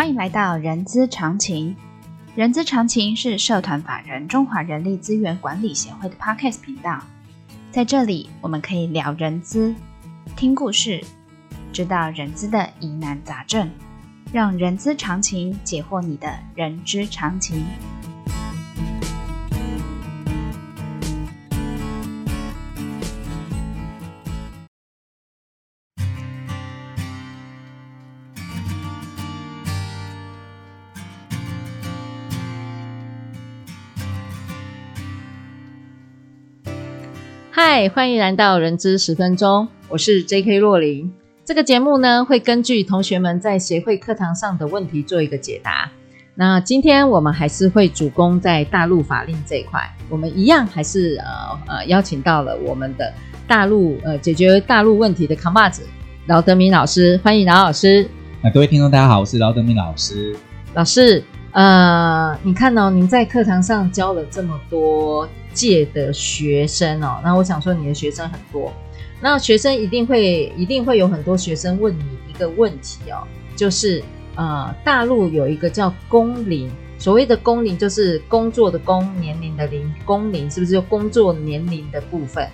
欢迎来到人资常情。人资常情是社团法人中华人力资源管理协会的 Podcast 频道，在这里我们可以聊人资，听故事，知道人资的疑难杂症，让人资常情解惑你的人之常情。嗨，欢迎来到人资十分钟，我是 J.K. 若琳。这个节目呢，会根据同学们在协会课堂上的问题做一个解答。那今天我们还是会主攻在大陆法令这一块，我们一样还是呃呃邀请到了我们的大陆呃解决大陆问题的扛把子饶德明老师，欢迎饶老师。那各位听众大家好，我是饶德明老师。老师，呃，你看哦，您在课堂上教了这么多。届的学生哦，那我想说你的学生很多，那学生一定会一定会有很多学生问你一个问题哦，就是呃，大陆有一个叫工龄，所谓的工龄就是工作的工，年龄的龄，工龄是不是就工作年龄的部分？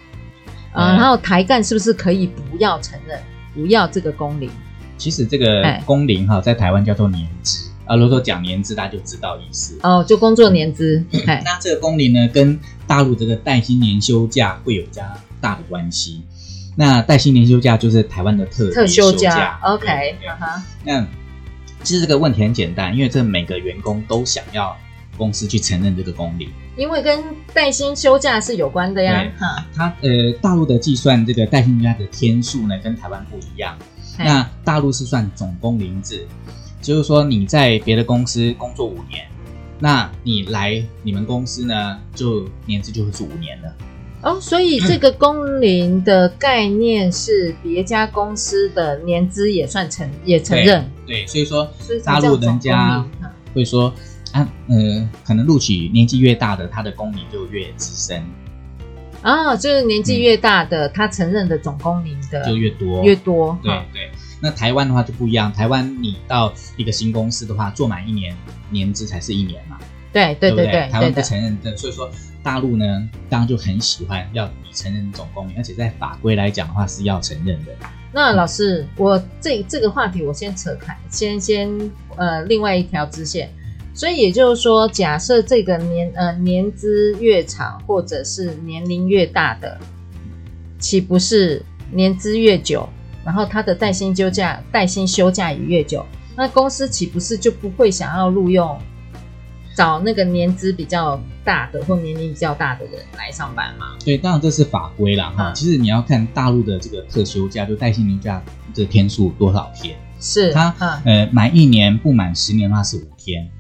啊、呃，然后台干是不是可以不要承认，不要这个工龄？其实这个工龄哈，在台湾叫做年资。啊，如果说讲年资，大家就知道意思哦，就工作年资。嗯、那这个工龄呢，跟大陆这个带薪年休假会有比较大的关系。那带薪年休假就是台湾的特特休假。OK，哈哈。那其实这个问题很简单，因为这每个员工都想要公司去承认这个工龄，因为跟带薪休假是有关的呀。哈，它呃，大陆的计算这个带薪休假的天数呢，跟台湾不一样。那大陆是算总工龄制。就是说你在别的公司工作五年，那你来你们公司呢，就年资就会是五年了。哦，所以这个工龄的概念是别家公司的年资也算承也承认。对，对，所以说大陆人家会说啊，呃，可能录取年纪越大的，他的工龄就越资深。啊，就是年纪越大的，嗯、他承认的总工龄的就越多越多。对对。那台湾的话就不一样，台湾你到一个新公司的话，做满一年年资才是一年嘛。对对对对，对，台湾不承认的，所以说大陆呢，当然就很喜欢要你承认总工龄，而且在法规来讲的话是要承认的。那老师，我这这个话题我先扯开，先先呃另外一条支线。所以也就是说，假设这个年呃年资越长，或者是年龄越大的，岂不是年资越久？然后他的带薪休假，带薪休假也越久，那公司岂不是就不会想要录用找那个年资比较大的或年龄比较大的人来上班吗？对，当然这是法规啦哈。其实你要看大陆的这个特休假，就带薪年假的天数多少天？是他呃满一年不满十年的话是五天，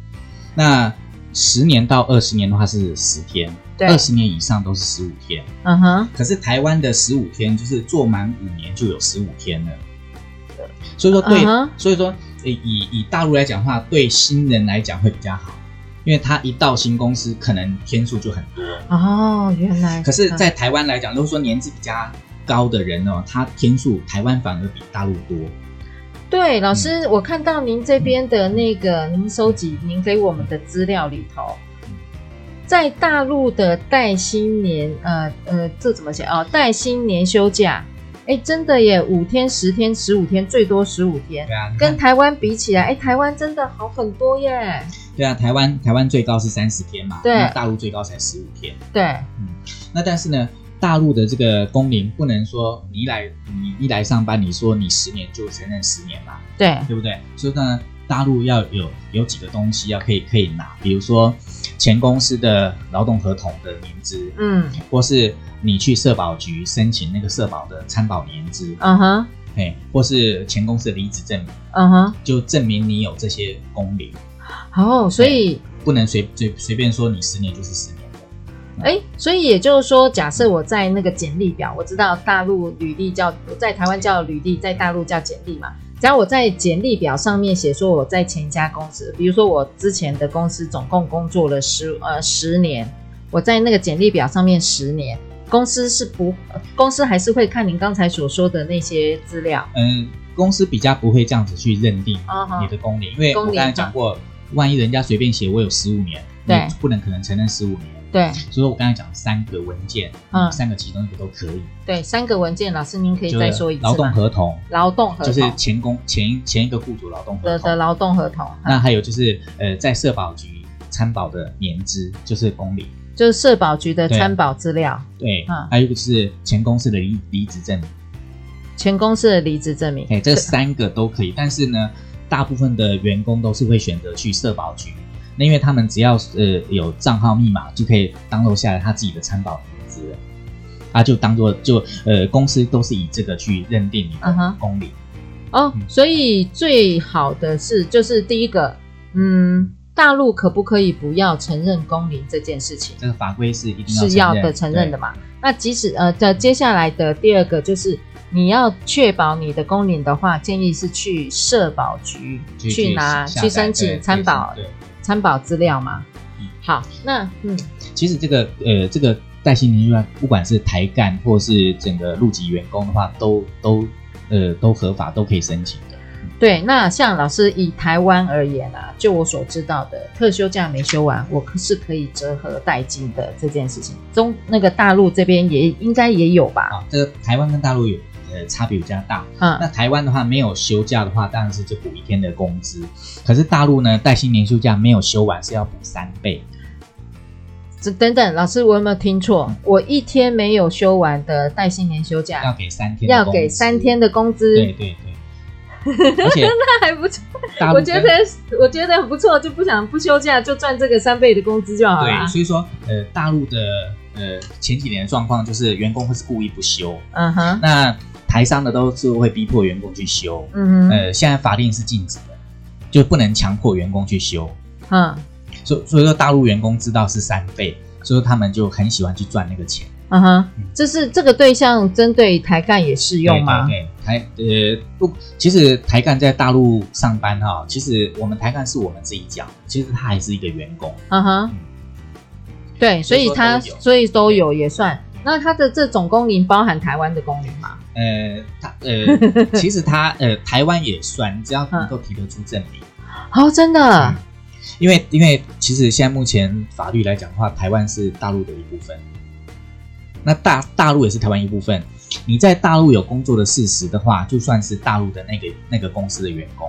那十年到二十年的话是十天。二十年以上都是十五天，嗯哼。可是台湾的十五天就是做满五年就有十五天了，所以说对，uh -huh. 所以说以以大陆来讲的话，对新人来讲会比较好，因为他一到新公司可能天数就很多哦，原来。可是，在台湾来讲，如果说年纪比较高的人哦，他天数台湾反而比大陆多。对，老师，嗯、我看到您这边的那个您收集您给我们的资料里头。在大陆的带薪年，呃呃，这怎么写啊？带薪年休假，哎，真的耶，五天、十天、十五天，最多十五天。对啊，跟台湾比起来，哎，台湾真的好很多耶。对啊，台湾台湾最高是三十天嘛，对，那大陆最高才十五天。对，嗯，那但是呢，大陆的这个工龄不能说你一来你一来上班，你说你十年就承认十年嘛，对，对不对？所以呢，大陆要有有几个东西要可以可以拿，比如说。前公司的劳动合同的年资，嗯，或是你去社保局申请那个社保的参保年资，嗯哼，哎，或是前公司的离职证明，嗯哼，就证明你有这些工龄。哦，所以不能随随随便说你十年就是十年的。哎，所以也就是说，假设我在那个简历表，我知道大陆履历叫在台湾叫履历，在大陆叫简历嘛。只要我在简历表上面写说我在前一家公司，比如说我之前的公司总共工作了十呃十年，我在那个简历表上面十年，公司是不公司还是会看您刚才所说的那些资料？嗯，公司比较不会这样子去认定你的工龄，因为我刚才讲过，万一人家随便写我有十五年，对，不能可能承认十五年。对，所以我刚才讲三个文件，嗯，三个其中一个都可以。对，三个文件，老师您可以再说一次。劳动合同，劳动合同就是前工前前一个雇主劳动合同的劳动合同。那还有就是呃，在社保局参保的年资，就是工龄，就是社保局的参保资料。对，嗯，还有一个是前公司的离离职证明，前公司的离职证明。哎，这三个都可以，但是呢，大部分的员工都是会选择去社保局。那因为他们只要呃有账号密码就可以 download 下来他自己的参保名字，啊就当做就呃公司都是以这个去认定你的工龄。Uh-huh. 哦，嗯、所以最好的是就是第一个，嗯，大陆可不可以不要承认工龄这件事情？这个法规是一定要是要的承认的嘛？那即使呃在接下来的第二个就是你要确保你的工龄的话，建议是去社保局去，去拿去申请参保。参保资料嘛？嗯，好，那嗯，其实这个呃，这个带薪年休假，不管是台干或是整个陆籍员工的话，都都呃都合法，都可以申请的。对，那像老师以台湾而言啊，就我所知道的，特休假没休完，我可是可以折合带金的这件事情。中那个大陆这边也应该也有吧？啊，这个台湾跟大陆有。呃，差别比较大。嗯，那台湾的话，没有休假的话，当然是就补一天的工资。可是大陆呢，带薪年休假没有休完是要补三倍。这等等，老师，我有没有听错？我一天没有休完的带薪年休假要给三天，要给三天的工资。对对对，而且 那还不错。我觉得我觉得很不错，就不想不休假，就赚这个三倍的工资就好了。对，所以说，呃，大陆的呃前几年的状况就是员工会是故意不休。嗯哼，那。台商的都是会逼迫员工去休，嗯，呃，现在法定是禁止的，就不能强迫员工去休，嗯，所以所以说大陆员工知道是三倍，所以说他们就很喜欢去赚那个钱，嗯哼，这是这个对象针对台干也适用吗？对，台呃不，其实台干在大陆上班哈，其实我们台干是我们自己讲，其实他还是一个员工，嗯哼，对，所以他所以都有也算。那他的这种工龄包含台湾的工龄吗？呃，他呃，其实他呃，台湾也算，只要能够提得出证明。哦，真的？嗯、因为因为其实现在目前法律来讲的话，台湾是大陆的一部分，那大大陆也是台湾一部分。你在大陆有工作的事实的话，就算是大陆的那个那个公司的员工。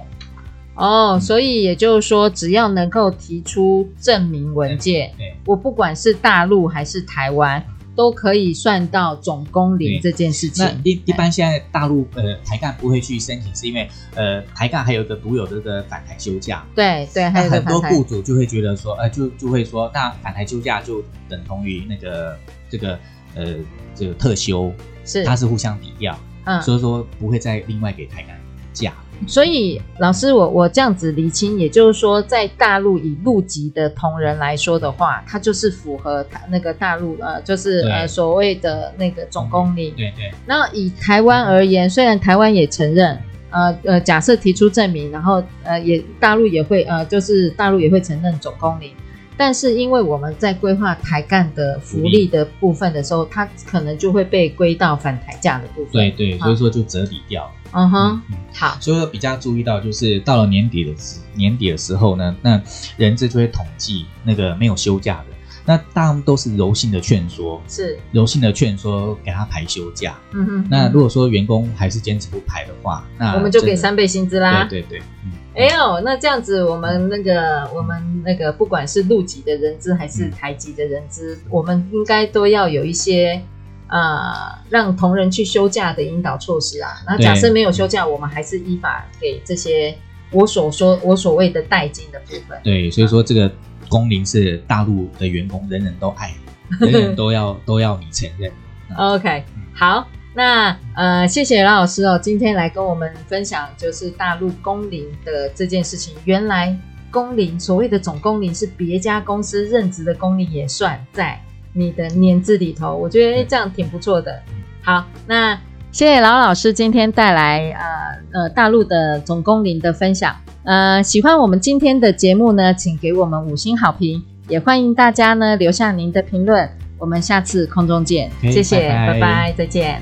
哦，嗯、所以也就是说，只要能够提出证明文件，对，对我不管是大陆还是台湾。都可以算到总工龄这件事情。那一一般现在大陆呃台干不会去申请，是因为呃台干还有一个独有的这个返台休假。对对，还有很多雇主就会觉得说，呃就就会说，那返台休假就等同于那个这个呃这个特休，是它是互相抵掉，嗯，所以说不会再另外给台南假。所以，老师，我我这样子厘清，也就是说，在大陆以陆籍的同仁来说的话，他就是符合他那个大陆呃，就是呃所谓的那个总工龄。对对。那以台湾而言，虽然台湾也承认，呃呃，假设提出证明，然后呃也大陆也会呃，就是大陆也会承认总工龄。但是，因为我们在规划台干的福利的部分的时候，它可能就会被归到反台价的部分。对对，所以说就折抵掉。嗯哼，好。所以说比较注意到，就是到了年底的时年底的时候呢，那人资就会统计那个没有休假的，那大部分都是柔性的劝说，是柔性的劝说给他排休假。嗯哼。那如果说员工还是坚持不排的话，那我们就给三倍薪资啦。对对对。嗯哎呦，那这样子，我们那个，我们那个，不管是陆籍的人资还是台籍的人资，嗯、我们应该都要有一些呃，让同仁去休假的引导措施啊。那假设没有休假，我们还是依法给这些我所说我所谓的代金的部分。对，所以说这个工龄是大陆的员工人人都爱，人人都要都要你承认。OK，好。那呃，谢谢老老师哦，今天来跟我们分享就是大陆工龄的这件事情。原来工龄所谓的总工龄是别家公司任职的工龄也算在你的年资里头，我觉得这样挺不错的。好，那谢谢老老师今天带来呃呃大陆的总工龄的分享。呃，喜欢我们今天的节目呢，请给我们五星好评，也欢迎大家呢留下您的评论。我们下次空中见，谢谢，拜拜，拜拜，再见。